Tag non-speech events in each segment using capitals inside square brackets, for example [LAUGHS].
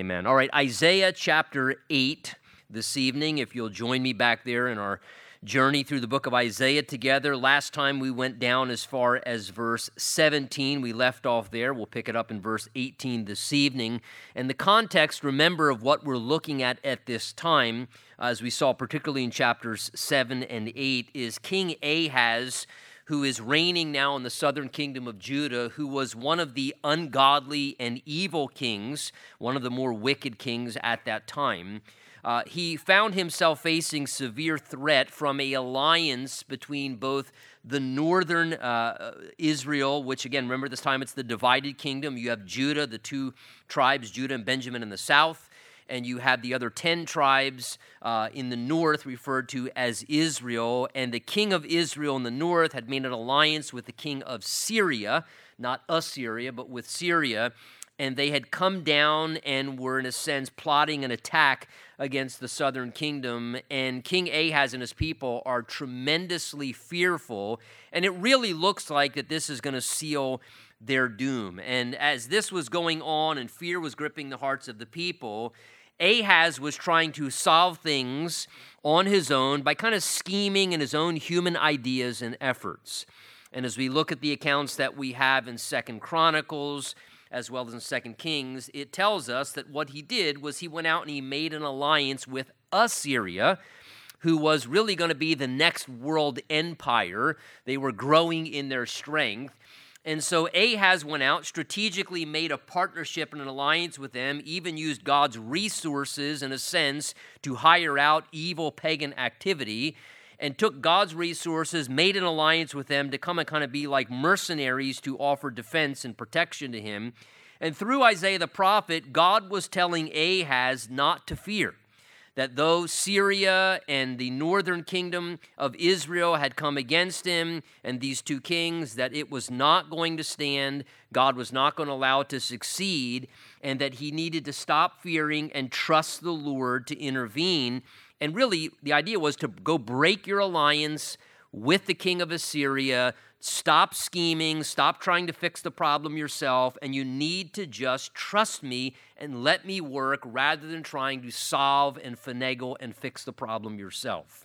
Amen. All right, Isaiah chapter 8 this evening. If you'll join me back there in our journey through the book of Isaiah together. Last time we went down as far as verse 17. We left off there. We'll pick it up in verse 18 this evening. And the context, remember, of what we're looking at at this time, as we saw particularly in chapters 7 and 8, is King Ahaz who is reigning now in the southern kingdom of Judah, who was one of the ungodly and evil kings, one of the more wicked kings at that time. Uh, he found himself facing severe threat from a alliance between both the northern uh, Israel, which again, remember this time it's the divided kingdom. You have Judah, the two tribes, Judah and Benjamin in the south, and you had the other 10 tribes uh, in the north referred to as Israel. And the king of Israel in the north had made an alliance with the king of Syria, not Assyria, but with Syria. And they had come down and were, in a sense, plotting an attack against the southern kingdom. And King Ahaz and his people are tremendously fearful. And it really looks like that this is going to seal their doom. And as this was going on and fear was gripping the hearts of the people, Ahaz was trying to solve things on his own by kind of scheming in his own human ideas and efforts. And as we look at the accounts that we have in Second Chronicles as well as in Second Kings, it tells us that what he did was he went out and he made an alliance with Assyria, who was really going to be the next world empire. They were growing in their strength. And so Ahaz went out, strategically made a partnership and an alliance with them, even used God's resources, in a sense, to hire out evil pagan activity, and took God's resources, made an alliance with them to come and kind of be like mercenaries to offer defense and protection to him. And through Isaiah the prophet, God was telling Ahaz not to fear that though Syria and the northern kingdom of Israel had come against him and these two kings, that it was not going to stand, God was not going to allow it to succeed, and that he needed to stop fearing and trust the Lord to intervene. And really, the idea was to go break your alliance with the king of Assyria Stop scheming, stop trying to fix the problem yourself, and you need to just trust me and let me work rather than trying to solve and finagle and fix the problem yourself.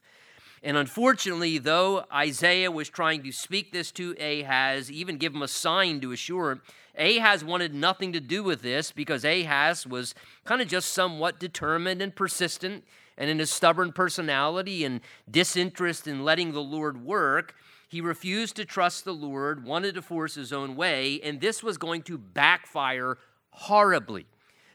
And unfortunately, though Isaiah was trying to speak this to Ahaz, even give him a sign to assure him, Ahaz wanted nothing to do with this because Ahaz was kind of just somewhat determined and persistent, and in his stubborn personality and disinterest in letting the Lord work, he refused to trust the Lord, wanted to force his own way, and this was going to backfire horribly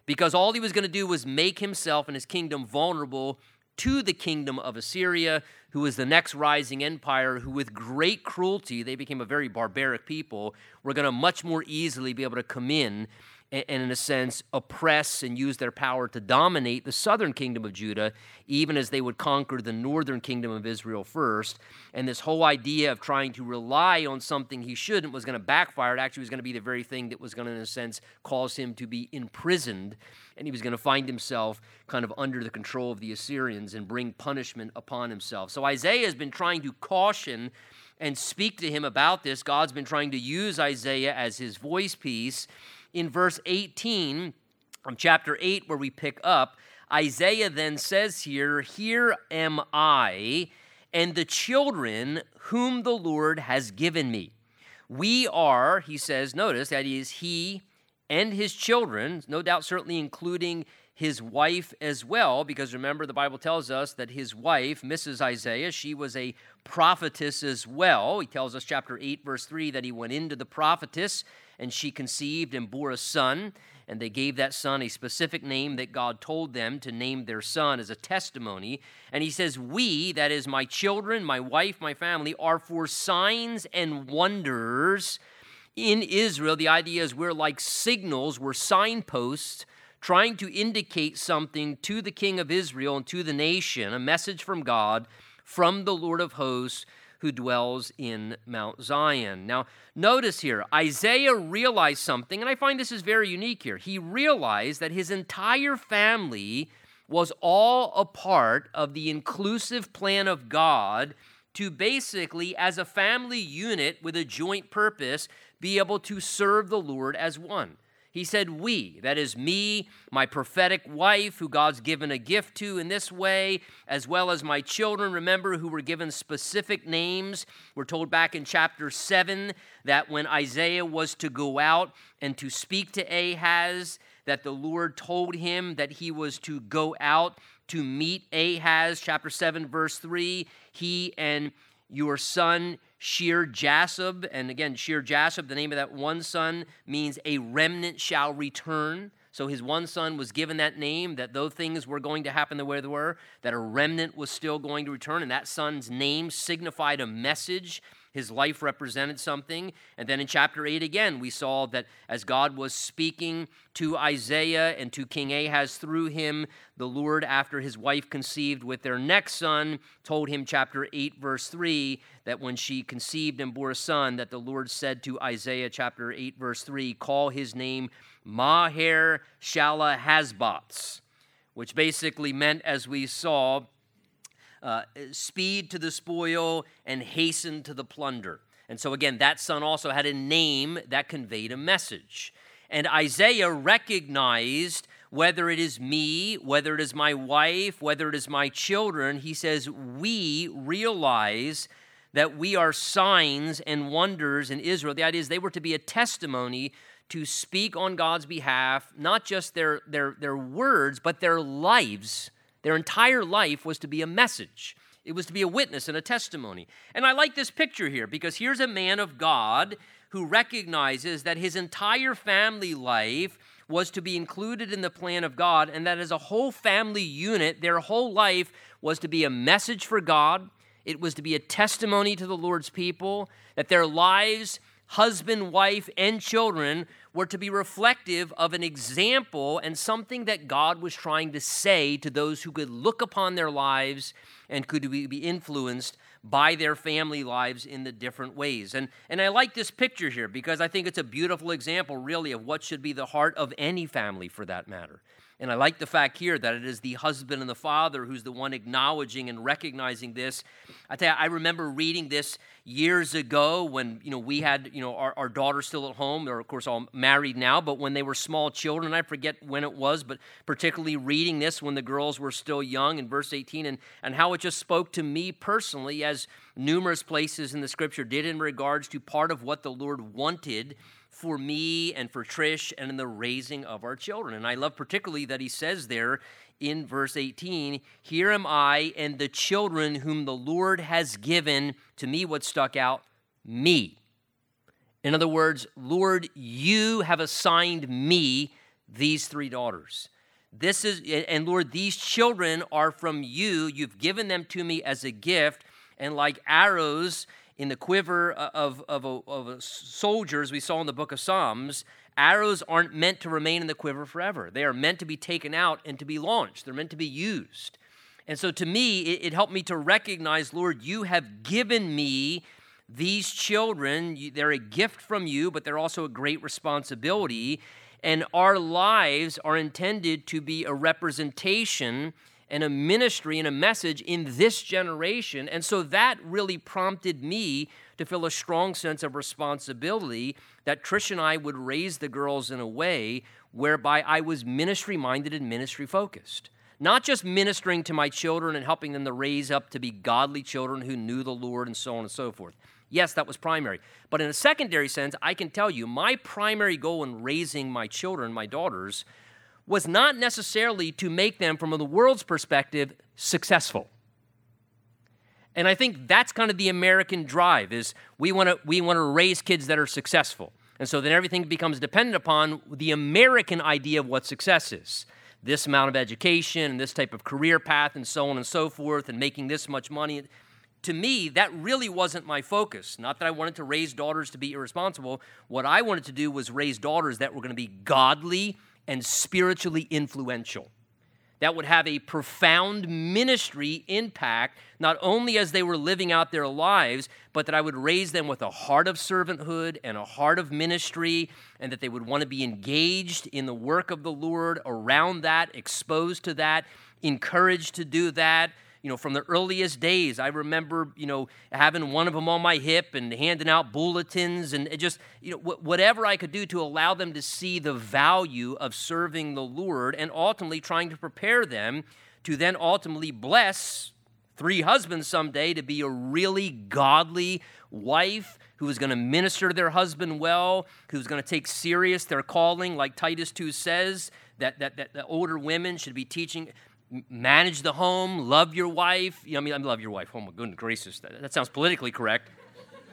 because all he was going to do was make himself and his kingdom vulnerable to the kingdom of Assyria, who was the next rising empire, who with great cruelty, they became a very barbaric people, were going to much more easily be able to come in and, in a sense, oppress and use their power to dominate the southern kingdom of Judah, even as they would conquer the northern kingdom of Israel first. And this whole idea of trying to rely on something he shouldn't was going to backfire. It actually was going to be the very thing that was going to, in a sense, cause him to be imprisoned. And he was going to find himself kind of under the control of the Assyrians and bring punishment upon himself. So Isaiah has been trying to caution and speak to him about this. God's been trying to use Isaiah as his voice piece in verse 18 from chapter 8, where we pick up, Isaiah then says here, Here am I and the children whom the Lord has given me. We are, he says, notice that is he and his children, no doubt, certainly including his wife as well, because remember, the Bible tells us that his wife, Mrs. Isaiah, she was a prophetess as well. He tells us, chapter 8, verse 3, that he went into the prophetess and she conceived and bore a son. And they gave that son a specific name that God told them to name their son as a testimony. And he says, We, that is my children, my wife, my family, are for signs and wonders in Israel. The idea is we're like signals, we're signposts trying to indicate something to the king of Israel and to the nation, a message from God, from the Lord of hosts who dwells in Mount Zion. Now, notice here, Isaiah realized something, and I find this is very unique here. He realized that his entire family was all a part of the inclusive plan of God to basically, as a family unit with a joint purpose, be able to serve the Lord as one. He said, We, that is me, my prophetic wife, who God's given a gift to in this way, as well as my children, remember, who were given specific names. We're told back in chapter 7 that when Isaiah was to go out and to speak to Ahaz, that the Lord told him that he was to go out to meet Ahaz, chapter 7, verse 3. He and your son Shear Jashub, and again, Shear Jashub, the name of that one son, means a remnant shall return. So his one son was given that name, that though things were going to happen the way they were, that a remnant was still going to return, and that son's name signified a message his life represented something. And then in chapter 8 again, we saw that as God was speaking to Isaiah and to King Ahaz through him, the Lord, after his wife conceived with their next son, told him, chapter 8, verse 3, that when she conceived and bore a son, that the Lord said to Isaiah, chapter 8, verse 3, call his name Maher Shalal Hash Baz, which basically meant, as we saw, uh, speed to the spoil and hasten to the plunder. And so, again, that son also had a name that conveyed a message. And Isaiah recognized whether it is me, whether it is my wife, whether it is my children, he says, we realize that we are signs and wonders in Israel. The idea is they were to be a testimony to speak on God's behalf, not just their, their, their words, but their lives their entire life was to be a message. It was to be a witness and a testimony. And I like this picture here because here's a man of God who recognizes that his entire family life was to be included in the plan of God, and that as a whole family unit, their whole life was to be a message for God. It was to be a testimony to the Lord's people, that their lives, husband, wife, and children, were to be reflective of an example and something that God was trying to say to those who could look upon their lives and could be influenced by their family lives in the different ways. And, and I like this picture here because I think it's a beautiful example, really, of what should be the heart of any family for that matter. And I like the fact here that it is the husband and the father who's the one acknowledging and recognizing this. I tell you, I remember reading this years ago when you know we had you know our, our daughters still at home. They're of course all married now, but when they were small children, I forget when it was, but particularly reading this when the girls were still young in verse 18, and and how it just spoke to me personally, as numerous places in the Scripture did in regards to part of what the Lord wanted for me and for Trish and in the raising of our children. And I love particularly that he says there in verse 18, Here am I and the children whom the Lord has given to me, what stuck out? Me. In other words, Lord, you have assigned me these three daughters. This is, and Lord, these children are from you. You've given them to me as a gift. And like arrows in the quiver of, of, of, of soldiers we saw in the book of Psalms, arrows aren't meant to remain in the quiver forever. They are meant to be taken out and to be launched, they're meant to be used. And so to me, it, it helped me to recognize, Lord, you have given me these children. They're a gift from you, but they're also a great responsibility. And our lives are intended to be a representation and a ministry and a message in this generation. And so that really prompted me to feel a strong sense of responsibility that Trish and I would raise the girls in a way whereby I was ministry minded and ministry focused. Not just ministering to my children and helping them to raise up to be godly children who knew the Lord and so on and so forth. Yes, that was primary. But in a secondary sense, I can tell you my primary goal in raising my children, my daughters, was not necessarily to make them, from the world's perspective, successful. And I think that's kind of the American drive is we want to we want to raise kids that are successful. And so then everything becomes dependent upon the American idea of what success is. This amount of education and this type of career path and so on and so forth and making this much money. To me, that really wasn't my focus. Not that I wanted to raise daughters to be irresponsible. What I wanted to do was raise daughters that were going to be godly and spiritually influential that would have a profound ministry impact, not only as they were living out their lives, but that I would raise them with a heart of servanthood and a heart of ministry, and that they would want to be engaged in the work of the Lord around that, exposed to that, encouraged to do that, you know, from the earliest days. I remember, you know, having one of them on my hip and handing out bulletins and just, you know, whatever I could do to allow them to see the value of serving the Lord and ultimately trying to prepare them to then ultimately bless three husbands someday to be a really godly wife who is going to minister to their husband well, who's going to take serious their calling, like Titus 2 says, that, that, that the older women should be teaching manage the home, love your wife. You know, I mean, I love your wife. Oh my goodness gracious, that, that sounds politically correct.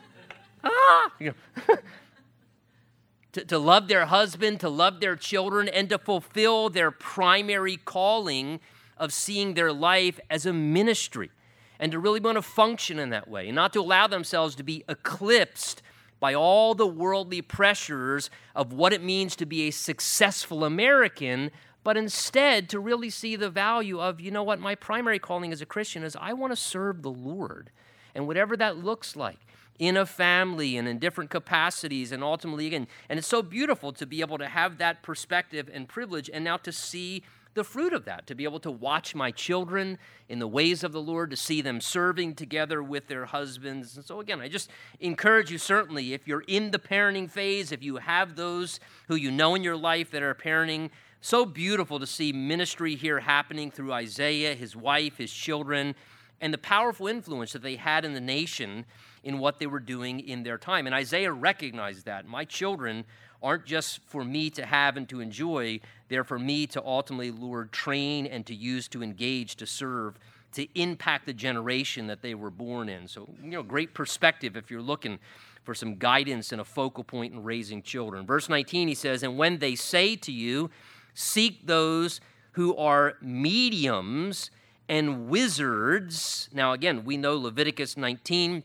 [LAUGHS] ah, you know. [LAUGHS] to, to love their husband, to love their children, and to fulfill their primary calling of seeing their life as a ministry, and to really want to function in that way, and not to allow themselves to be eclipsed by all the worldly pressures of what it means to be a successful American, but instead to really see the value of, you know what, my primary calling as a Christian is I want to serve the Lord. And whatever that looks like in a family and in different capacities, and ultimately, again, and it's so beautiful to be able to have that perspective and privilege, and now to see the fruit of that, to be able to watch my children in the ways of the Lord, to see them serving together with their husbands. And so, again, I just encourage you certainly, if you're in the parenting phase, if you have those who you know in your life that are parenting, so beautiful to see ministry here happening through Isaiah, his wife, his children, and the powerful influence that they had in the nation in what they were doing in their time. And Isaiah recognized that. My children aren't just for me to have and to enjoy, they're for me to ultimately, Lord, train and to use to engage, to serve, to impact the generation that they were born in. So, you know, great perspective if you're looking for some guidance and a focal point in raising children. Verse 19, he says, And when they say to you, Seek those who are mediums and wizards. Now, again, we know Leviticus 19,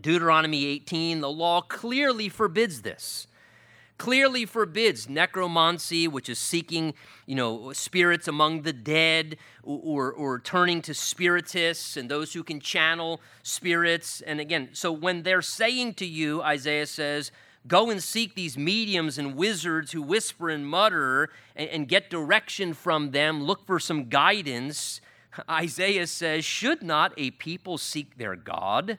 Deuteronomy 18, the law clearly forbids this clearly forbids necromancy, which is seeking, you know, spirits among the dead, or, or turning to spiritists and those who can channel spirits. And again, so when they're saying to you, Isaiah says, go and seek these mediums and wizards who whisper and mutter and, and get direction from them, look for some guidance. [LAUGHS] Isaiah says, should not a people seek their God?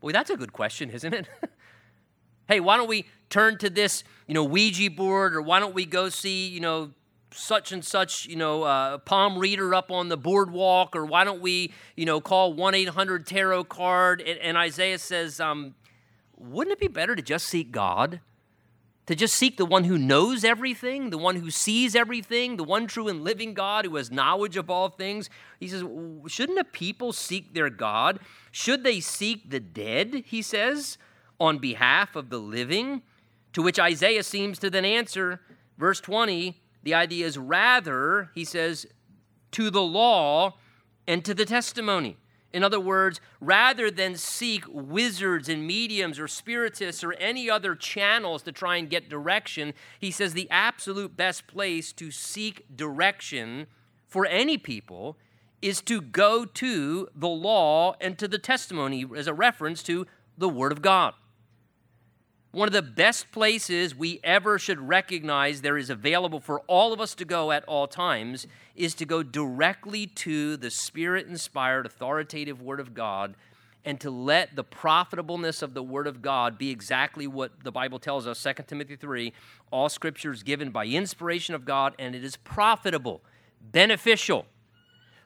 Boy, that's a good question, isn't it? [LAUGHS] hey, why don't we turn to this, you know, Ouija board, or why don't we go see, you know, such and such, you know, uh, palm reader up on the boardwalk, or why don't we, you know, call 1 800 tarot card? And, and Isaiah says, um, wouldn't it be better to just seek God? To just seek the one who knows everything, the one who sees everything, the one true and living God who has knowledge of all things. He says, Shouldn't a people seek their God? Should they seek the dead, he says? on behalf of the living? To which Isaiah seems to then answer, verse 20, the idea is rather, he says, to the law and to the testimony. In other words, rather than seek wizards and mediums or spiritists or any other channels to try and get direction, he says the absolute best place to seek direction for any people is to go to the law and to the testimony as a reference to the Word of God. One of the best places we ever should recognize there is available for all of us to go at all times is to go directly to the Spirit inspired, authoritative Word of God and to let the profitableness of the Word of God be exactly what the Bible tells us 2 Timothy 3 all Scripture is given by inspiration of God and it is profitable, beneficial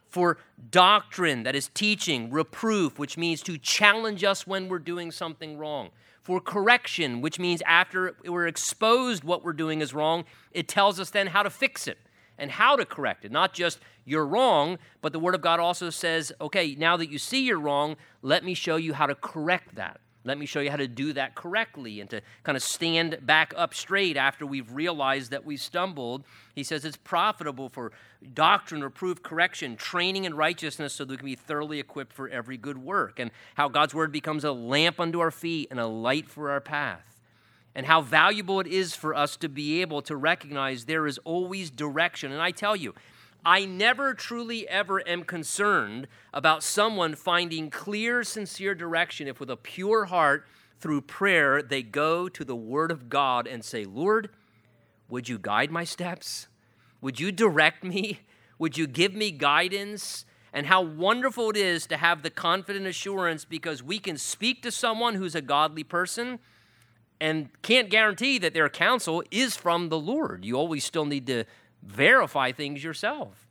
for doctrine, that is teaching, reproof, which means to challenge us when we're doing something wrong for correction, which means after we're exposed what we're doing is wrong, it tells us then how to fix it and how to correct it. Not just you're wrong, but the Word of God also says, okay, now that you see you're wrong, let me show you how to correct that. Let me show you how to do that correctly and to kind of stand back up straight after we've realized that we stumbled. He says it's profitable for doctrine, reproof, correction, training in righteousness so that we can be thoroughly equipped for every good work. And how God's word becomes a lamp unto our feet and a light for our path. And how valuable it is for us to be able to recognize there is always direction. And I tell you, I never truly ever am concerned about someone finding clear, sincere direction if with a pure heart, through prayer, they go to the Word of God and say, Lord, would you guide my steps? Would you direct me? Would you give me guidance? and how wonderful it is to have the confident assurance because we can speak to someone who's a godly person and can't guarantee that their counsel is from the Lord. You always still need to verify things yourself.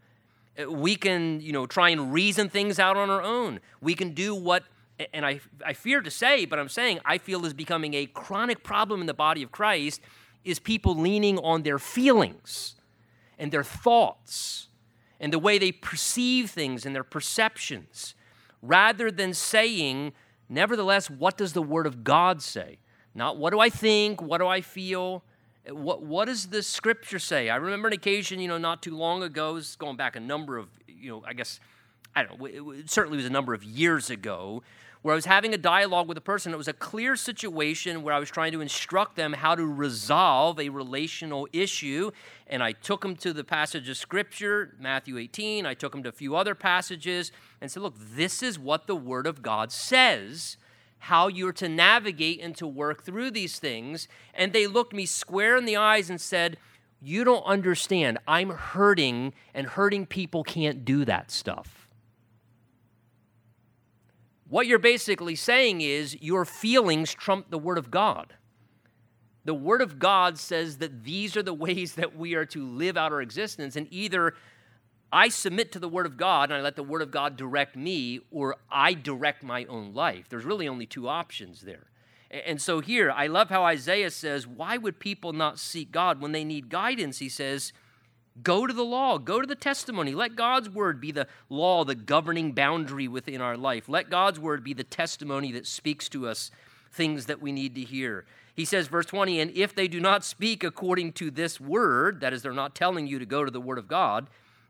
Uh, we can, you know, try and reason things out on our own. We can do what and I, I fear to say, but I'm saying I feel is becoming a chronic problem in the body of Christ is people leaning on their feelings and their thoughts and the way they perceive things and their perceptions, rather than saying, nevertheless, what does the Word of God say? Not what do I think, what do I feel, what, what does the Scripture say? I remember an occasion, you know, not too long ago, it's going back a number of, you know, I guess, I don't know, it, it certainly was a number of years ago, where I was having a dialogue with a person. It was a clear situation where I was trying to instruct them how to resolve a relational issue. And I took them to the passage of Scripture, Matthew 18. I took them to a few other passages and said, Look, this is what the Word of God says how you're to navigate and to work through these things. And they looked me square in the eyes and said, You don't understand. I'm hurting, and hurting people can't do that stuff. What you're basically saying is your feelings trump the Word of God. The Word of God says that these are the [LAUGHS] ways that we are to live out our existence, and either I submit to the Word of God and I let the Word of God direct me, or I direct my own life. There's really only two options there. And so here, I love how Isaiah says, Why would people not seek God when they need guidance? He says, Go to the law, go to the testimony. Let God's word be the law, the governing boundary within our life. Let God's word be the testimony that speaks to us things that we need to hear. He says, verse 20, and if they do not speak according to this word, that is, they're not telling you to go to the word of God,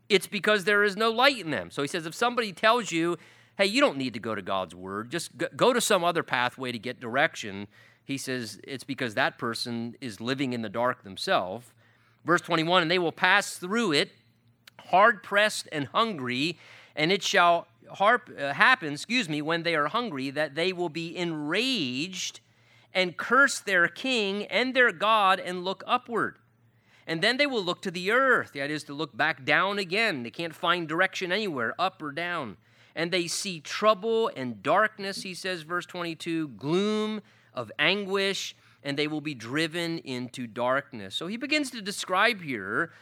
it's because there is no light in them. So he says, if somebody tells you, hey, you don't need to go to God's word, just go to some other pathway to get direction, he says, it's because that person is living in the dark themselves Verse 21 And they will pass through it, hard pressed and hungry, and it shall harp, uh, happen, excuse me, when they are hungry, that they will be enraged and curse their king and their God and look upward. And then they will look to the earth. That is to look back down again. They can't find direction anywhere, up or down. And they see trouble and darkness, he says, verse 22, gloom of anguish and they will be driven into darkness. So he begins to describe here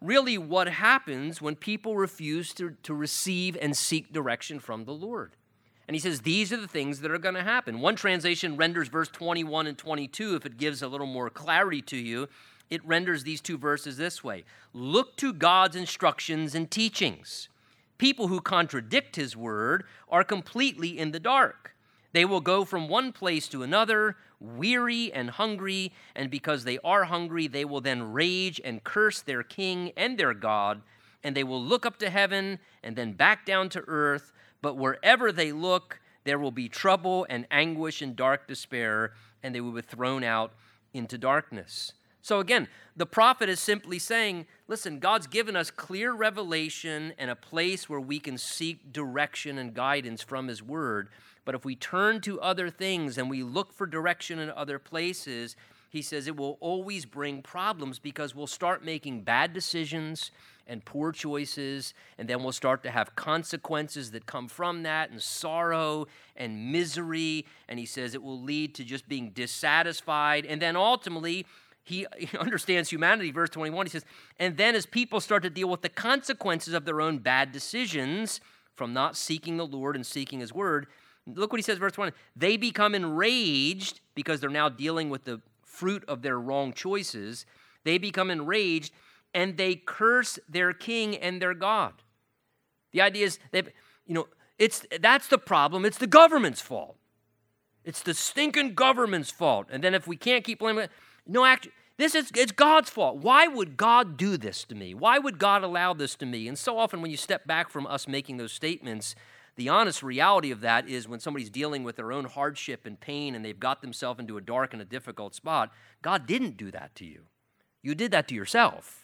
really what happens when people refuse to, to receive and seek direction from the Lord. And he says, These are the things that are going to happen. One translation renders verse 21 and 22, if it gives a little more clarity to you, it renders these two verses this way Look to God's instructions and teachings. People who contradict his word are completely in the dark. They will go from one place to another, weary and hungry, and because they are hungry, they will then rage and curse their king and their God, and they will look up to heaven and then back down to earth. But wherever they look, there will be trouble and anguish and dark despair, and they will be thrown out into darkness. So again, the prophet is simply saying, listen, God's given us clear revelation and a place where we can seek direction and guidance from his word. But if we turn to other things and we look for direction in other places, he says it will always bring problems because we'll start making bad decisions and poor choices, and then we'll start to have consequences that come from that, and sorrow and misery. And he says it will lead to just being dissatisfied. And then ultimately, he, [LAUGHS] understands humanity. Verse 21, he says, and then as people start to deal with the consequences of their own bad decisions from not seeking the Lord and seeking his word, Look what he says, verse 1. They become enraged because they're now dealing with the fruit of their wrong choices. They become enraged and they curse their king and their God. The idea is that, you know, it's that's the problem. It's the government's fault. It's the stinking government's fault. And then if we can't keep blaming it, no, actually, this is it's God's fault. Why would God do this to me? Why would God allow this to me? And so often when you step back from us making those statements, the honest reality of that is when somebody's dealing with their own hardship and pain and they've got themselves into a dark and a difficult spot, God didn't do that to you. You did that to yourself.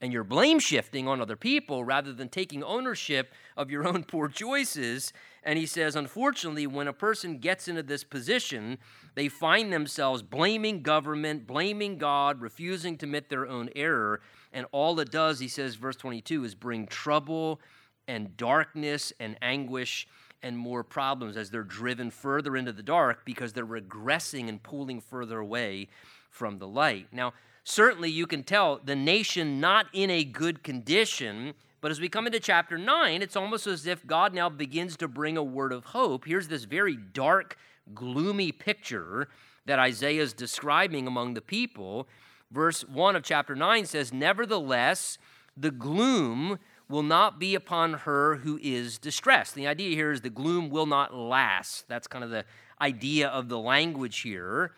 And you're blame shifting on other people rather than taking ownership of your own poor choices. And he says, unfortunately, when a person gets into this position, they find themselves blaming government, blaming God, refusing to admit their own error. And all it does, he says, verse 22, is bring trouble and darkness and anguish and more problems as they're driven further into the dark because they're regressing and pulling further away from the light. Now, certainly you can tell the nation not in a good condition, but as we come into chapter 9, it's almost as if God now begins to bring a word of hope. Here's this very dark, gloomy picture that Isaiah is describing among the people. Verse 1 of chapter 9 says, Nevertheless, the gloom will not be upon her who is distressed. The idea here is the gloom will not last. That's kind of the idea of the language here.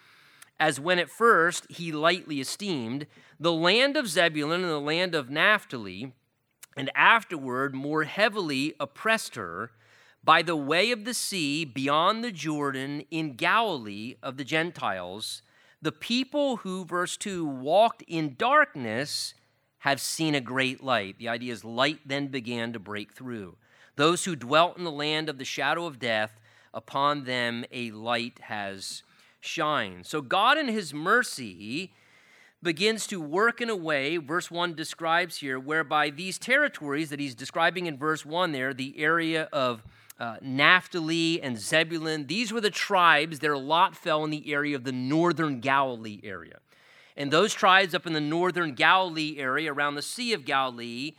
As when at first he lightly esteemed the land of Zebulun and the land of Naphtali, and afterward more heavily oppressed her by the way of the sea beyond the Jordan in Galilee of the Gentiles. The people who, verse 2, walked in darkness have seen a great light. The idea is light then began to break through. Those who dwelt in the land of the shadow of death, upon them a light has shined. So God in his mercy begins to work in a way, verse 1 describes here, whereby these territories that he's describing in verse 1 there, the area of uh, Naphtali and Zebulun, these were the tribes, their lot fell in the area of the northern Galilee area. And those tribes up in the northern Galilee area, around the Sea of Galilee,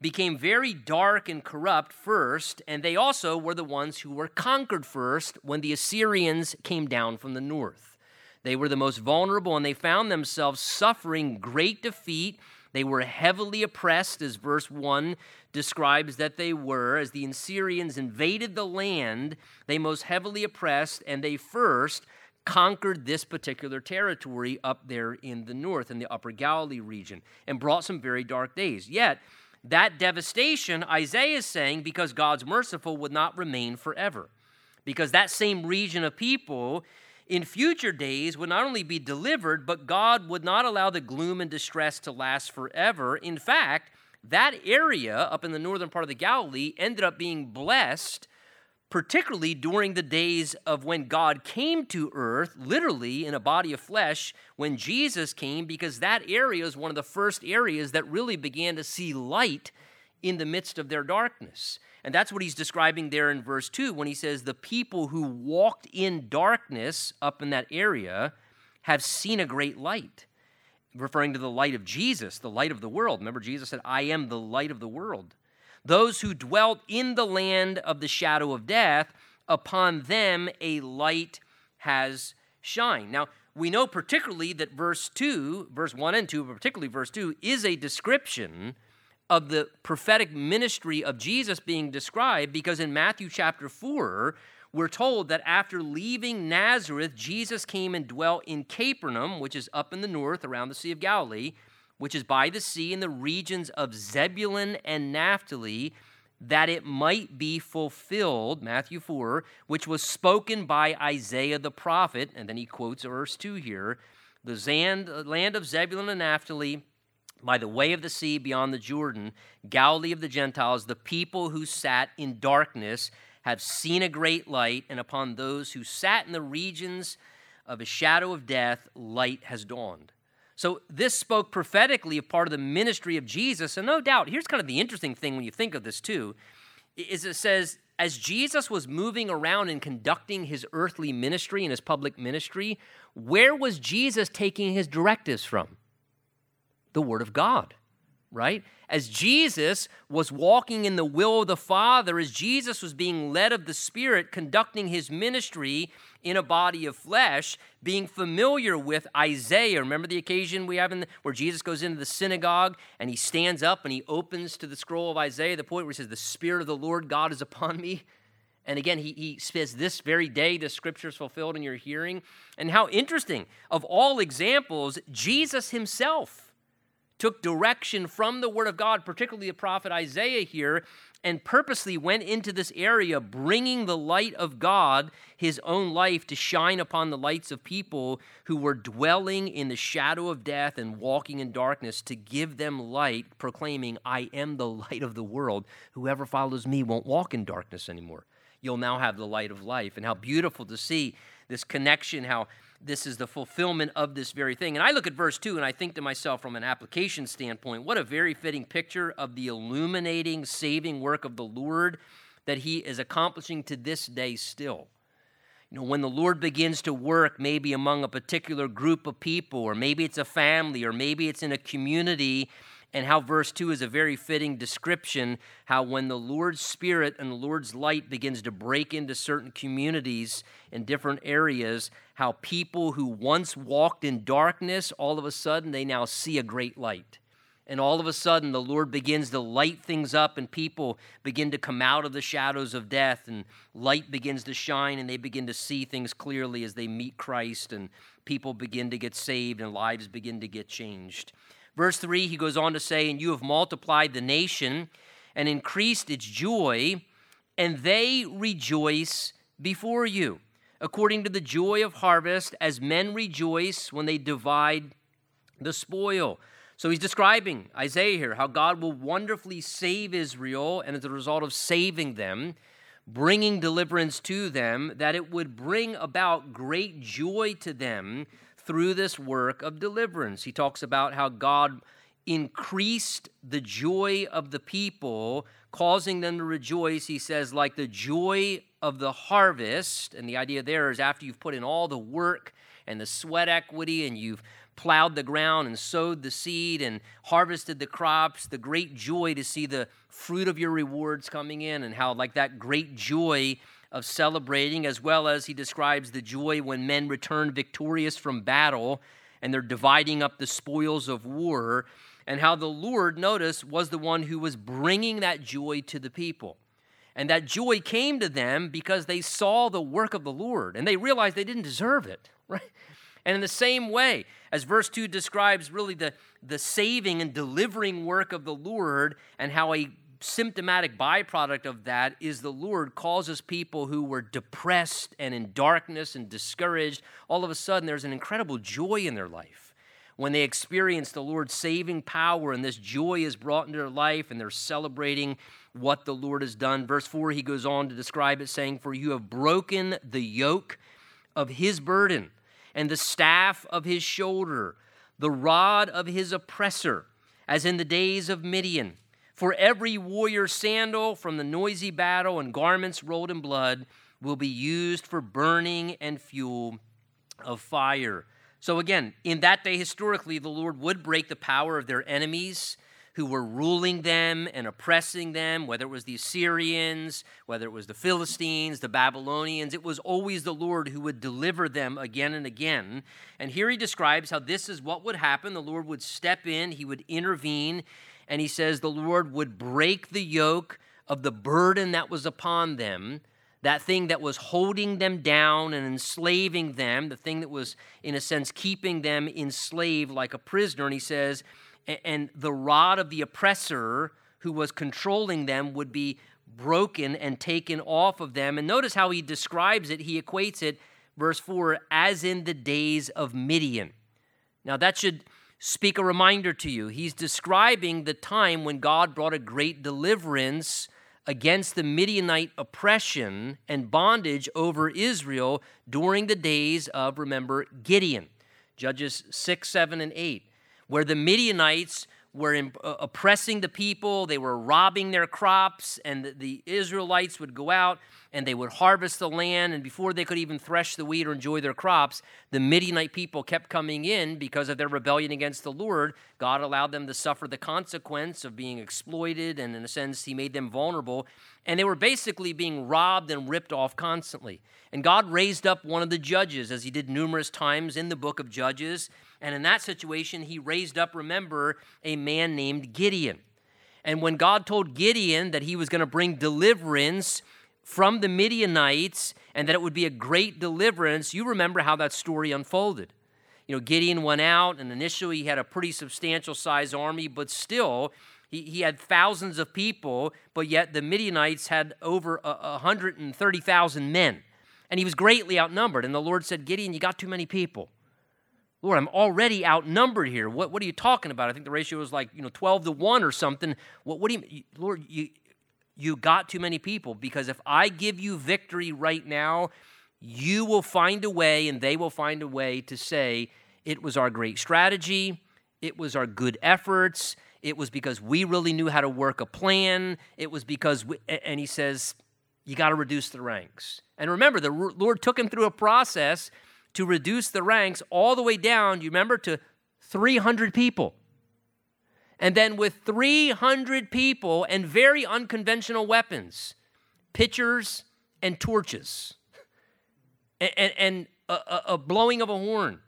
became very dark and corrupt first, and they also were the ones who were conquered first when the Assyrians came down from the north. They were the most vulnerable, and they found themselves suffering great defeat. They were heavily oppressed, as verse 1 describes that they were. As the Assyrians invaded the land, they most heavily oppressed, and they first conquered this particular territory up there in the north, in the upper Galilee region, and brought some very dark days. Yet, that devastation, Isaiah is saying, because God's merciful, would not remain forever. Because that same region of people in future days would not only be delivered, but God would not allow the gloom and distress to last forever. In fact, that area up in the northern part of the Galilee ended up being blessed particularly during the days of when God came to earth, literally in a body of flesh, when Jesus came, because that area is one of the first areas that really began to see light in the midst of their darkness. And that's what he's describing there in verse 2 when he says, The people who walked in darkness up in that area have seen a great light, referring to the light of Jesus, the light of the world. Remember, Jesus said, I am the light of the world. Those who dwelt in the land of the shadow of death, upon them a light has shined. Now, we know particularly that verse 2, verse 1 and 2, but particularly verse 2, is a description of the prophetic ministry of Jesus being described because in Matthew chapter 4, we're told that after leaving Nazareth, Jesus came and dwelt in Capernaum, which is up in the north around the Sea of Galilee which is by the sea in the regions of Zebulun and Naphtali, that it might be fulfilled, Matthew 4, which was spoken by Isaiah the prophet. And then he quotes verse 2 here the uh, land of Zebulun and Naphtali, by the way of the sea beyond the Jordan, Galilee of the Gentiles, the people who sat in darkness have seen a great light, and upon those who sat in the regions of a shadow of death, light has dawned. So this spoke prophetically of part of the ministry of Jesus. And no doubt, here's kind of the interesting thing when you think of this too, is it says, as Jesus was moving around and conducting his earthly ministry and his public ministry, where was Jesus taking his directives from? The Word of God, right? As Jesus was walking in the will of the Father, as Jesus was being led of the Spirit, conducting his ministry, in a body of flesh, being familiar with Isaiah. Remember the occasion we have in the, where Jesus goes into the synagogue and he stands up and he opens to the scroll of Isaiah, the point where he says, The Spirit of the Lord God is upon me. And again, he, he says, This very day the scripture is fulfilled in your hearing. And how interesting, of all examples, Jesus himself took direction from the Word of God, particularly the prophet Isaiah here, and purposely went into this area, bringing the light of God, his own life, to shine upon the lights of people who were dwelling in the shadow of death and walking in darkness, to give them light, proclaiming, I am the light of the world. Whoever follows me won't walk in darkness anymore. You'll now have the light of life. And how beautiful to see this connection, how this is the fulfillment of this very thing. And I look at verse 2 and I think to myself, from an application standpoint, what a very fitting picture of the illuminating, saving work of the Lord that He is accomplishing to this day still. You know, when the Lord begins to work, maybe among a particular group of people, or maybe it's a family, or maybe it's in a community, and how verse 2 is a very fitting description how when the Lord's Spirit and the Lord's light begins to break into certain communities in different areas, how people who once walked in darkness, all of a sudden they now see a great light. And all of a sudden, the Lord begins to light things up, and people begin to come out of the shadows of death, and light begins to shine, and they begin to see things clearly as they meet Christ, and people begin to get saved, and lives begin to get changed. Verse 3, he goes on to say, And you have multiplied the nation and increased its joy, and they rejoice before you, according to the joy of harvest, as men rejoice when they divide the spoil. So he's describing Isaiah here how God will wonderfully save Israel, and as a result of saving them, bringing deliverance to them, that it would bring about great joy to them through this work of deliverance. He talks about how God increased the joy of the people, causing them to rejoice. He says, like the joy of the harvest. And the idea there is after you've put in all the work and the sweat equity and you've plowed the ground and sowed the seed and harvested the crops, the great joy to see the fruit of your rewards coming in, and how, like that great joy of celebrating, as well as he describes the joy when men return victorious from battle and they're dividing up the spoils of war, and how the Lord, notice, was the one who was bringing that joy to the people. And that joy came to them because they saw the work of the Lord and they realized they didn't deserve it, [LAUGHS] right? And in the same way, as verse 2 describes really the, the saving and delivering work of the Lord and how a symptomatic byproduct of that is the Lord causes people who were depressed and in darkness and discouraged, all of a sudden there's an incredible joy in their life. When they experience the Lord's saving power and this joy is brought into their life and they're celebrating what the Lord has done. Verse 4, he goes on to describe it, saying, For you have broken the yoke of his burden and the staff of his shoulder, the rod of his oppressor, as in the days of Midian for every warrior's sandal from the noisy battle and garments rolled in blood will be used for burning and fuel of fire. So, again, in that day, historically, the Lord would break the power of their enemies who were ruling them and oppressing them, whether it was the Assyrians, whether it was the Philistines, the Babylonians. It was always the Lord who would deliver them again and again. And here he describes how this is what would happen. The Lord would step in, he would intervene, and he says the Lord would break the yoke of the burden that was upon them, that thing that was holding them down and enslaving them, the thing that was, in a sense, keeping them enslaved like a prisoner. And he says, and the rod of the oppressor who was controlling them would be broken and taken off of them. And notice how he describes it. He equates it, verse 4, as in the days of Midian. Now, that should speak a reminder to you. He's describing the time when God brought a great deliverance against the Midianite oppression and bondage over Israel during the days of, remember, Gideon. Judges 6, 7, and 8, where the Midianites were in, uh, oppressing the people, they were robbing their crops, and the, the Israelites would go out and they would harvest the land. And before they could even thresh the wheat or enjoy their crops, the Midianite people kept coming in because of their rebellion against the Lord. God allowed them to suffer the consequence of being exploited, and in a sense, He made them vulnerable. And they were basically being robbed and ripped off constantly. And God raised up one of the judges, as He did numerous times in the book of Judges. And in that situation, He raised up, remember, a man named Gideon. And when God told Gideon that he was going to bring deliverance from the Midianites and that it would be a great deliverance, you remember how that story unfolded. You know, Gideon went out, and initially he had a pretty substantial size army, but still, he, he had thousands of people, but yet the Midianites had over 130,000 men. And he was greatly outnumbered. And the Lord said, Gideon, you got too many people. Lord, I'm already outnumbered here. What, what are you talking about? I think the ratio is like, you know, 12 to 1 or something. What, what do you, Lord, you, you got too many people because if I give you victory right now, you will find a way and they will find a way to say, it was our great strategy, it was our good efforts, it was because we really knew how to work a plan, it was because, we, and he says, you got to reduce the ranks. And remember, the Lord took him through a process to reduce the ranks all the way down, you remember, to 300 people. And then with 300 people and very unconventional weapons, pitchers and torches, [LAUGHS] and, and, and a, a, blowing of a horn.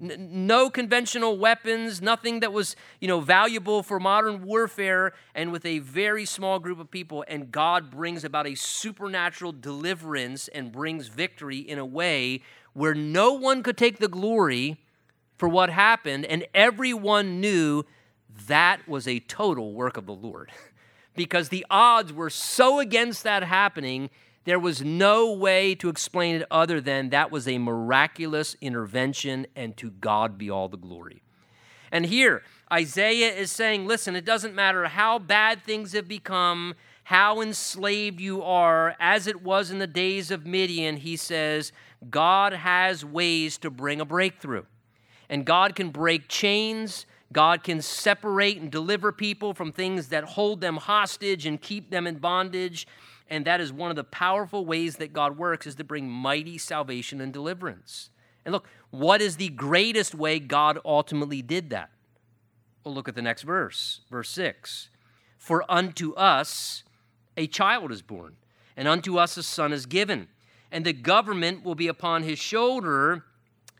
no conventional weapons, nothing that was, you know, valuable for modern warfare, and with a very small group of people, and God brings about a supernatural deliverance and brings victory in a way where no one could take the glory for what happened, and everyone knew that was a total work of the Lord. [LAUGHS] because the odds were so against that happening, there was no way to explain it other than that was a miraculous intervention, and to God be all the glory. And here, Isaiah is saying, listen, it doesn't matter how bad things have become, how enslaved you are, as it was in the days of Midian, he says, God has ways to bring a breakthrough. And God can break chains, God can separate and deliver people from things that hold them hostage and keep them in bondage. And that is one of the powerful ways that God works is to bring mighty salvation and deliverance. And look, what is the greatest way God ultimately did that? Well, look at the next verse, verse 6. For unto us a child is born, and unto us a son is given, and the government will be upon his shoulder,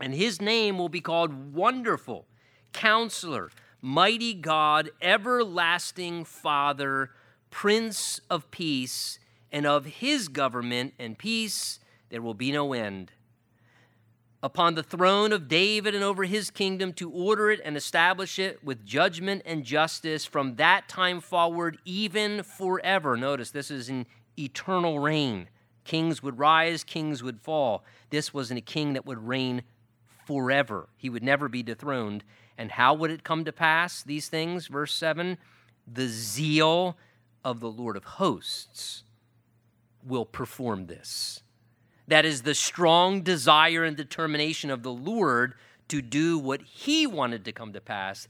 and his name will be called Wonderful Counselor, Mighty God, Everlasting Father, Prince of Peace, and of his government and peace there will be no end. Upon the throne of David and over his kingdom to order it and establish it with judgment and justice from that time forward, even forever. Notice this is an eternal reign. Kings would rise, kings would fall. This wasn't a king that would reign forever, he would never be dethroned. And how would it come to pass, these things? Verse 7 The zeal of the Lord of hosts will perform this. That is the strong desire and determination of the Lord to do what he wanted to come to pass.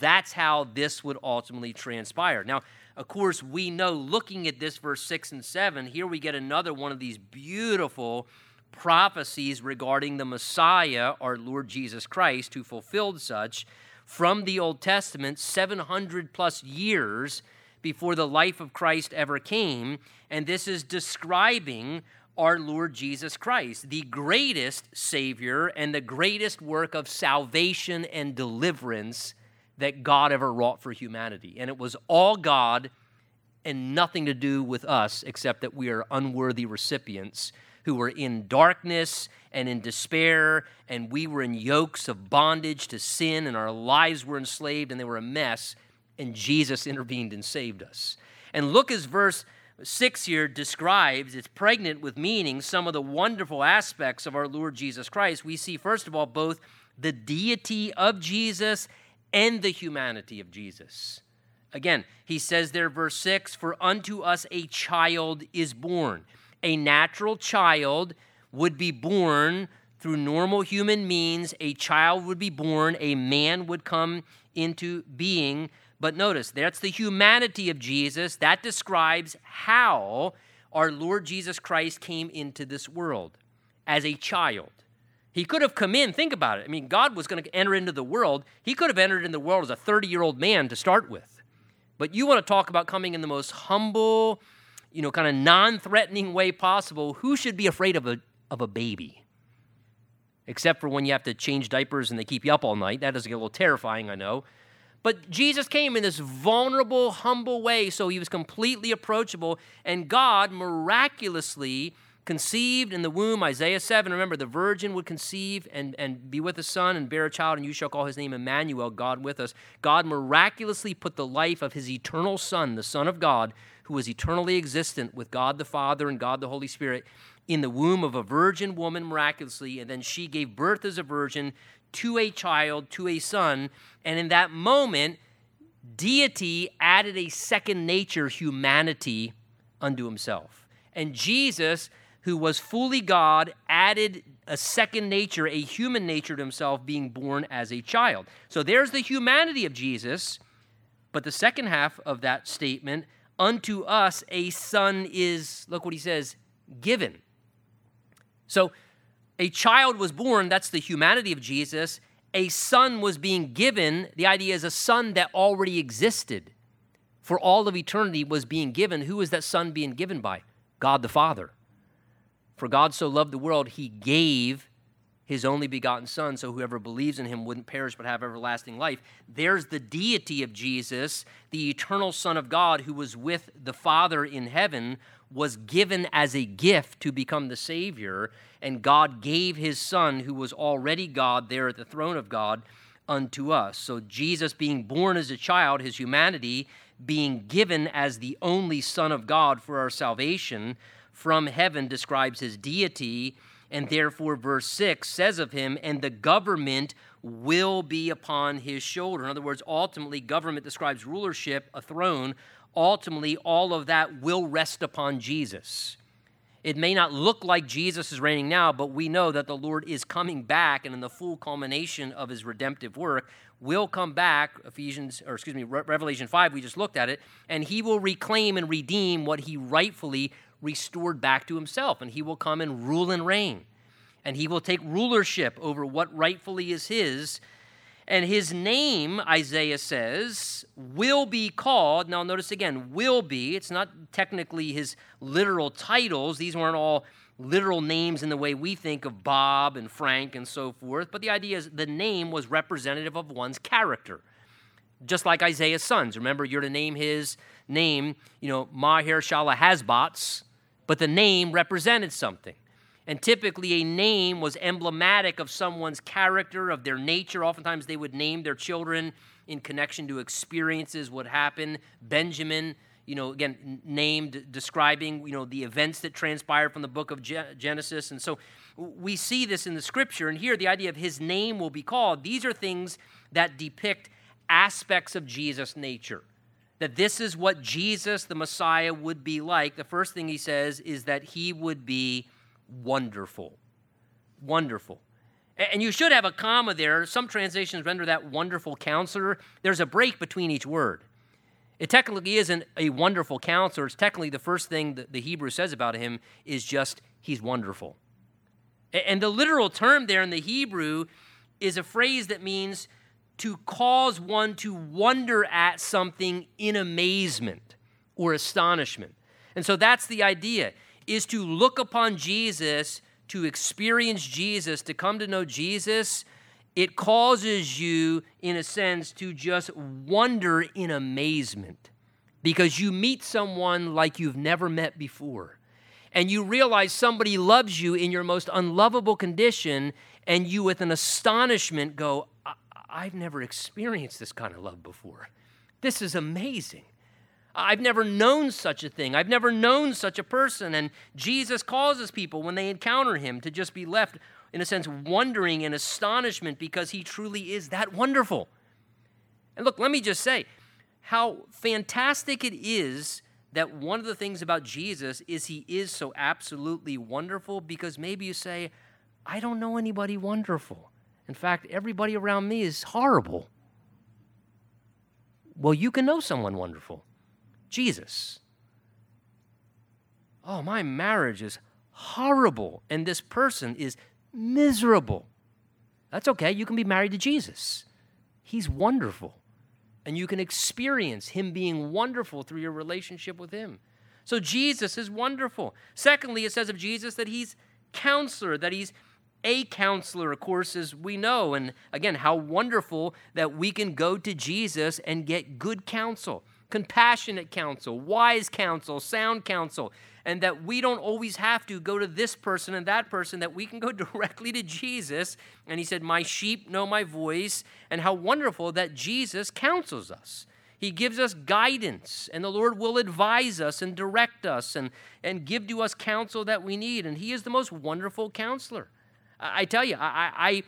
That's how this would ultimately transpire. Now, of course, we know looking at this verse 6 and 7, here we get another one of these beautiful prophecies regarding the Messiah, our Lord Jesus Christ, who fulfilled such from the Old Testament 700 plus years before the life of Christ ever came. And this is describing our Lord Jesus Christ, the greatest Savior and the greatest work of salvation and deliverance that God ever wrought for humanity. And it was all God and nothing to do with us except that we are unworthy recipients who were in darkness and in despair, and we were in yokes of bondage to sin, and our lives were enslaved, and they were a mess, and Jesus intervened and saved us. And look as verse 6 here describes, it's pregnant with meaning, some of the wonderful aspects of our Lord Jesus Christ. We see, first of all, both the deity of Jesus and the humanity of Jesus. Again, he says there, verse 6 For unto us a child is born a natural child would be born through normal human means. A child would be born, a man would come into being. But notice, that's the humanity of Jesus. That describes how our Lord Jesus Christ came into this world as a child. He could have come in, think about it. I mean, God was going to enter into the world. He could have entered in the world as a 30 year old man to start with. But you want to talk about coming in the most humble, you know, kind of non-threatening way possible, who should be afraid of a, of a baby? Except for when you have to change diapers and they keep you up all night. That does get a little terrifying, I know. But Jesus came in this vulnerable, humble way, so he was completely approachable, and God miraculously conceived in the womb, Isaiah 7. Remember, the virgin would conceive and, and be with a son and bear a child, and you shall call his name Emmanuel, God with us. God miraculously put the life of his eternal Son, the Son of God, who was eternally existent with God the Father and God the Holy Spirit, in the womb of a virgin woman miraculously, and then she gave birth as a virgin to a child, to a son. And in that moment, deity added a second nature, humanity, unto himself. And Jesus who was fully God, added a second nature, a human nature to himself, being born as a child. So there's the humanity of Jesus. But the second half of that statement, unto us a son is, look what he says, given. So a child was born, that's the humanity of Jesus. A son was being given, the idea is a son that already existed for all of eternity was being given. Who is that son being given by? God the Father. For God so loved the world, he gave his only begotten Son, so whoever believes in him wouldn't perish but have everlasting life. There's the deity of Jesus, the eternal Son of God who was with the Father in heaven, was given as a gift to become the Savior, and God gave his Son, who was already God there at the throne of God, unto us. So Jesus being born as a child, his humanity being given as the only Son of God for our salvation from heaven describes his deity, and therefore, verse 6 says of him, and the government will be upon his shoulder. In other words, ultimately, government describes rulership, a throne. Ultimately, all of that will rest upon Jesus. It may not look like Jesus is reigning now, but we know that the Lord is coming back, and in the full culmination of his redemptive work, will come back. Ephesians, or excuse me, Revelation 5, we just looked at it, and he will reclaim and redeem what he rightfully restored back to himself, and he will come and rule and reign. And he will take rulership over what rightfully is his. And his name, Isaiah says, will be called. Now, notice again, will be. It's not technically his literal titles. These weren't all literal names in the way we think of Bob and Frank and so forth. But the idea is the name was representative of one's character. Just like Isaiah's sons. Remember, you're to name his name, you know, Maher Shalal Hash Baz but the name represented something. And typically, a name was emblematic of someone's character, of their nature. Oftentimes, they would name their children in connection to experiences, what happened. Benjamin, you know, again, named describing, you know, the events that transpired from the book of Genesis. And so we see this in the scripture. And here, the idea of his name will be called, these are things that depict aspects of Jesus' nature that this is what Jesus, the Messiah, would be like, the first thing he says is that he would be wonderful. Wonderful. And you should have a comma there. Some translations render that wonderful counselor. There's a break between each word. It technically isn't a wonderful counselor. It's technically the first thing that the Hebrew says about him is just he's wonderful. And the literal term there in the Hebrew is a phrase that means to cause one to wonder at something in amazement or astonishment. And so that's the idea is to look upon Jesus, to experience Jesus, to come to know Jesus, it causes you in a sense to just wonder in amazement because you meet someone like you've never met before. And you realize somebody loves you in your most unlovable condition, and you, with an astonishment, go, I've never experienced this kind of love before. This is amazing. I've never known such a thing. I've never known such a person. And Jesus causes people, when they encounter him, to just be left, in a sense, wondering and astonishment because he truly is that wonderful. And look, let me just say how fantastic it is that one of the things about Jesus is he is so absolutely wonderful because maybe you say, I don't know anybody wonderful. In fact, everybody around me is horrible. Well, you can know someone wonderful Jesus. Oh, my marriage is horrible, and this person is miserable. That's okay. You can be married to Jesus. He's wonderful. And you can experience Him being wonderful through your relationship with Him. So Jesus is wonderful. Secondly, it says of Jesus that He's counselor, that He's a counselor, of course, as we know. And again, how wonderful that we can go to Jesus and get good counsel, compassionate counsel, wise counsel, sound counsel, and that we don't always have to go to this person and that person, that we can go [LAUGHS] directly to Jesus. And he said, My sheep know my voice. And how wonderful that Jesus counsels us. He gives us guidance, and the Lord will advise us and direct us and, and give to us counsel that we need. And He is the most wonderful counselor. I tell you, I, I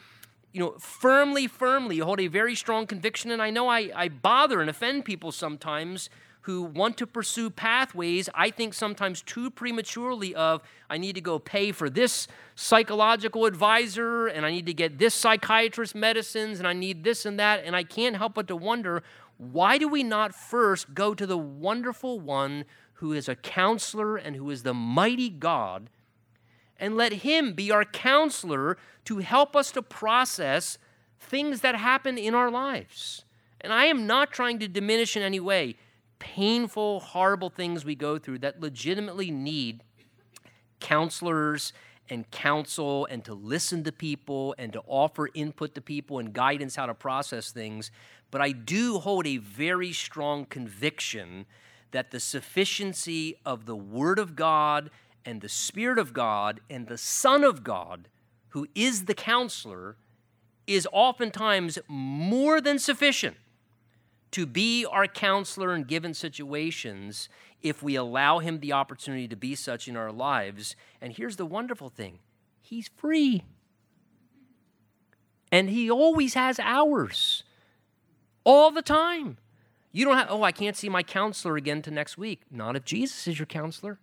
you know, firmly, firmly hold a very strong conviction, and I know I, I bother and offend people sometimes who want to pursue pathways, I think sometimes too prematurely, of I need to go pay for this psychological advisor and I need to get this psychiatrist medicines and I need this and that. And I can't help but to wonder why do we not first go to the wonderful one who is a counselor and who is the mighty God and let him be our counselor to help us to process things that happen in our lives? And I am not trying to diminish in any way painful, horrible things we go through that legitimately need counselors and counsel and to listen to people and to offer input to people and guidance how to process things. But I do hold a very strong conviction that the sufficiency of the Word of God and the Spirit of God and the Son of God, who is the counselor, is oftentimes more than sufficient to be our counselor in given situations if we allow him the opportunity to be such in our lives. And here's the wonderful thing he's free. And he always has hours, all the time. You don't have, oh, I can't see my counselor again to next week. Not if Jesus is your counselor.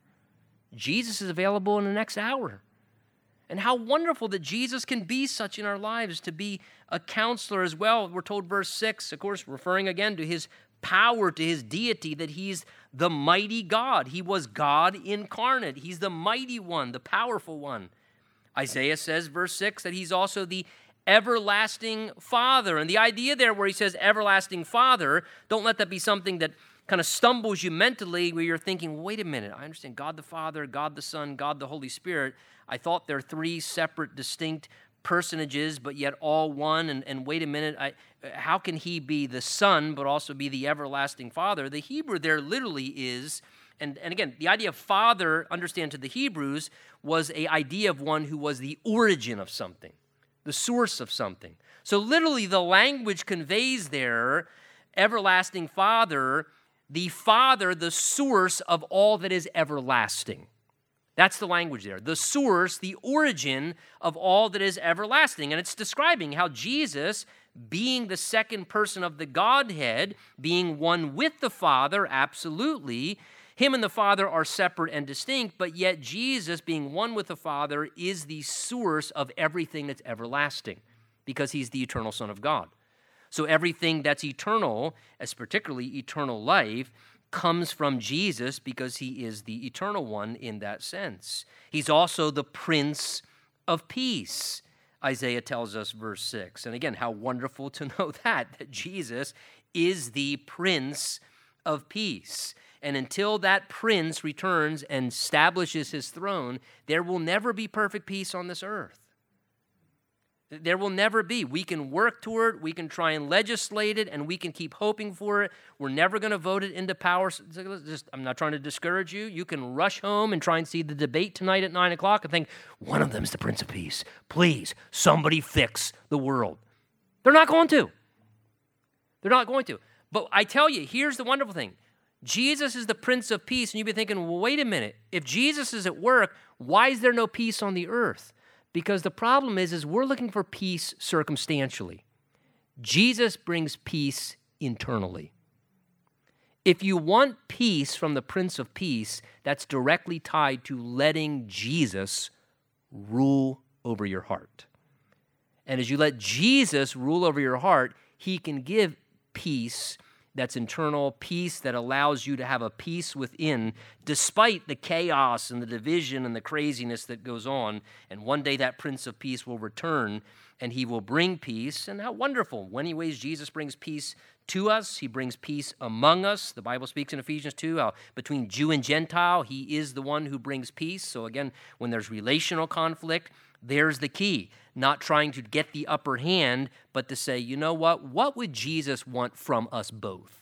Jesus is available in the next hour. And how wonderful that Jesus can be such in our lives, to be a counselor as well. We're told, verse 6, of course, referring again to his power, to his deity, that he's the mighty God. He was God incarnate. He's the mighty one, the powerful one. Isaiah says, verse 6, that he's also the everlasting Father. And the idea there, where he says everlasting Father, don't let that be something that kind of stumbles you mentally where you're thinking, wait a minute, I understand God the Father, God the Son, God the Holy Spirit. I thought they're three separate, distinct personages, but yet all one. And, and wait a minute, I, how can he be the Son, but also be the everlasting Father? The Hebrew there literally is, and, and again, the idea of Father, understand to the Hebrews, was a idea of one who was the origin of something, the source of something. So literally, the language conveys there, everlasting Father, the Father, the source of all that is everlasting. That's the language there. The source, the origin of all that is everlasting. And it's describing how Jesus, being the second person of the Godhead, being one with the Father, absolutely, him and the Father are separate and distinct, but yet Jesus, being one with the Father, is the source of everything that's everlasting because he's the eternal Son of God. So everything that's eternal, as particularly eternal life, comes from Jesus because he is the eternal one in that sense. He's also the Prince of Peace. Isaiah tells us, verse 6. And again, how wonderful to [LAUGHS] know that, that Jesus is the Prince of Peace. And until that prince returns and establishes his throne, there will never be perfect peace on this earth. There will never be. We can work toward we can try and legislate it, and we can keep hoping for it. We're never going to vote it into power. Just, I'm not trying to discourage you. You can rush home and try and see the debate tonight at 9 o'clock and think, one of them is the Prince of Peace. Please, somebody fix the world. They're not going to. They're not going to. But I tell you, here's the wonderful thing Jesus is the Prince of Peace, and you'd be thinking, well, wait a minute. If Jesus is at work, why is there no peace on the earth? Because the problem is, is we're looking for peace circumstantially. Jesus brings peace internally. If you want peace from the Prince of Peace, that's directly tied to letting Jesus rule over your heart. And as you let Jesus rule over your heart, he can give peace that's internal, peace that allows you to have a peace within, despite the chaos and the division and the craziness that goes on. And one day that Prince of Peace will return and he will bring peace. And how wonderful. Many ways Jesus brings peace to us, he brings peace among us. The Bible speaks in Ephesians 2 how between Jew and Gentile, he is the one who brings peace. So again, when there's relational conflict, there's the key. Not trying to get the upper hand, but to say, you know what? What would Jesus want from us both?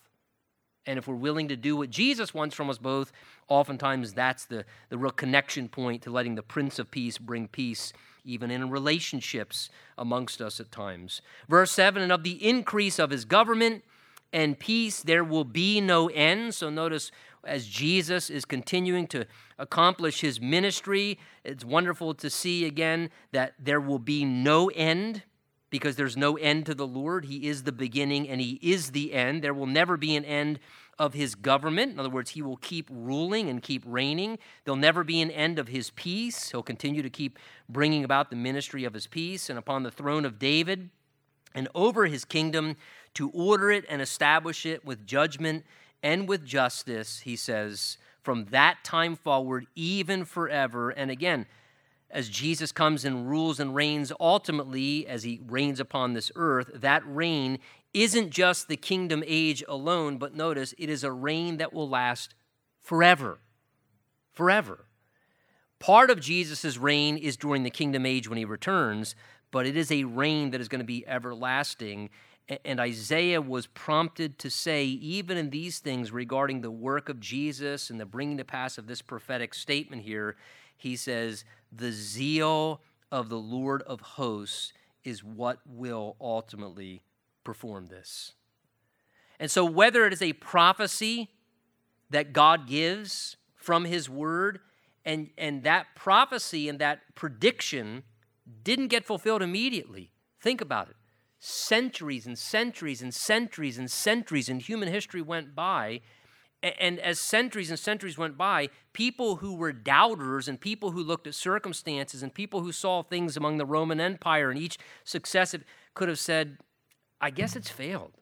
And if we're willing to do what Jesus wants from us both, oftentimes that's the, the real connection point to letting the Prince of Peace bring peace, even in relationships amongst us at times. Verse 7 And of the increase of his government and peace, there will be no end. So notice as Jesus is continuing to accomplish his ministry. It's wonderful to see again that there will be no end because there's no end to the Lord. He is the beginning and He is the end. There will never be an end of his government. In other words, he will keep ruling and keep reigning. There'll never be an end of his peace. He'll continue to keep bringing about the ministry of his peace. And upon the throne of David and over his kingdom, to order it and establish it with judgment and with justice, he says, from that time forward, even forever. And again, as Jesus comes and rules and reigns ultimately, as he reigns upon this earth, that reign isn't just the kingdom age alone, but notice it is a reign that will last forever. Forever. Part of Jesus' reign is during the kingdom age when he returns, but it is a reign that is going to be everlasting. And Isaiah was prompted to say, even in these things regarding the work of Jesus and the bringing to pass of this prophetic statement here, he says, The zeal of the Lord of hosts is what will ultimately perform this. And so, whether it is a prophecy that God gives from His Word, and, and that prophecy and that prediction didn't get fulfilled immediately. Think about it. Centuries and centuries and centuries and centuries in human history went by. And as centuries and centuries went by, people who were doubters and people who looked at circumstances and people who saw things among the Roman Empire and each successive could have said, I guess it's failed.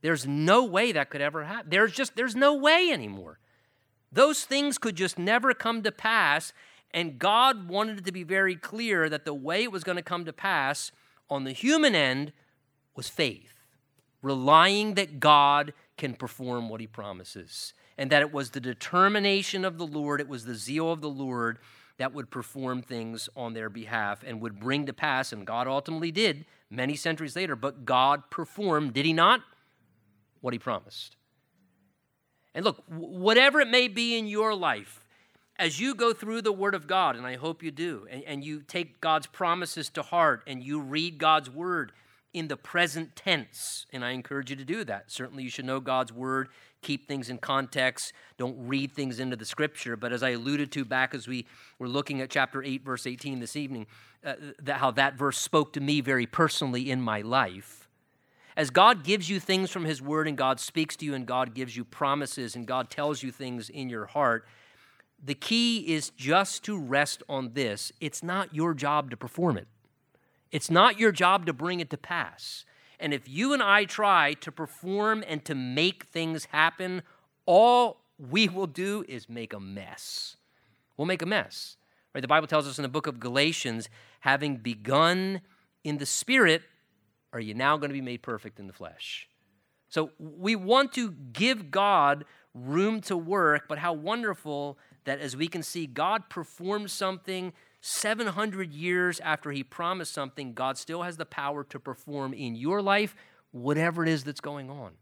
There's no way that could ever happen. There's just, there's no way anymore. Those things could just never come to pass. And God wanted it to be very clear that the way it was going to come to pass on the human end was faith, relying that God can perform what he promises, and that it was the determination of the Lord, it was the zeal of the Lord that would perform things on their behalf and would bring to pass, and God ultimately did many centuries later, but God performed, did he not? What he promised. And look, whatever it may be in your life, as you go through the Word of God, and I hope you do, and, and you take God's promises to heart and you read God's Word in the present tense, and I encourage you to do that. Certainly, you should know God's Word, keep things in context, don't read things into the Scripture. But as I alluded to back as we were looking at chapter 8, verse 18 this evening, uh, that how that verse spoke to me very personally in my life. As God gives you things from His Word and God speaks to you and God gives you promises and God tells you things in your heart, the key is just to rest on this. It's not your job to perform it, it's not your job to bring it to pass. And if you and I try to perform and to make things happen, all we will do is make a mess. We'll make a mess. Right? The Bible tells us in the book of Galatians, having begun in the spirit, are you now going to be made perfect in the flesh? So we want to give God room to work, but how wonderful that as we can see, God performed something 700 years after he promised something, God still has the power to perform in your life whatever it is that's going on.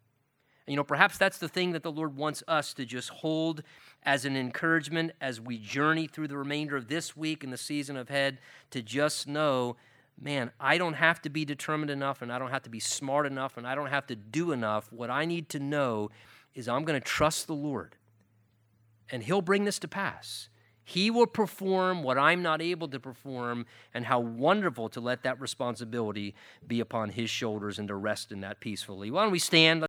And, you know, perhaps that's the thing that the Lord wants us to just hold as an encouragement as we journey through the remainder of this week and the season ahead to just know man, I don't have to be determined enough and I don't have to be smart enough and I don't have to do enough. What I need to know is I'm going to trust the Lord and He'll bring this to pass. He will perform what I'm not able to perform, and how wonderful to let that responsibility be upon His shoulders and to rest in that peacefully. Why don't we stand?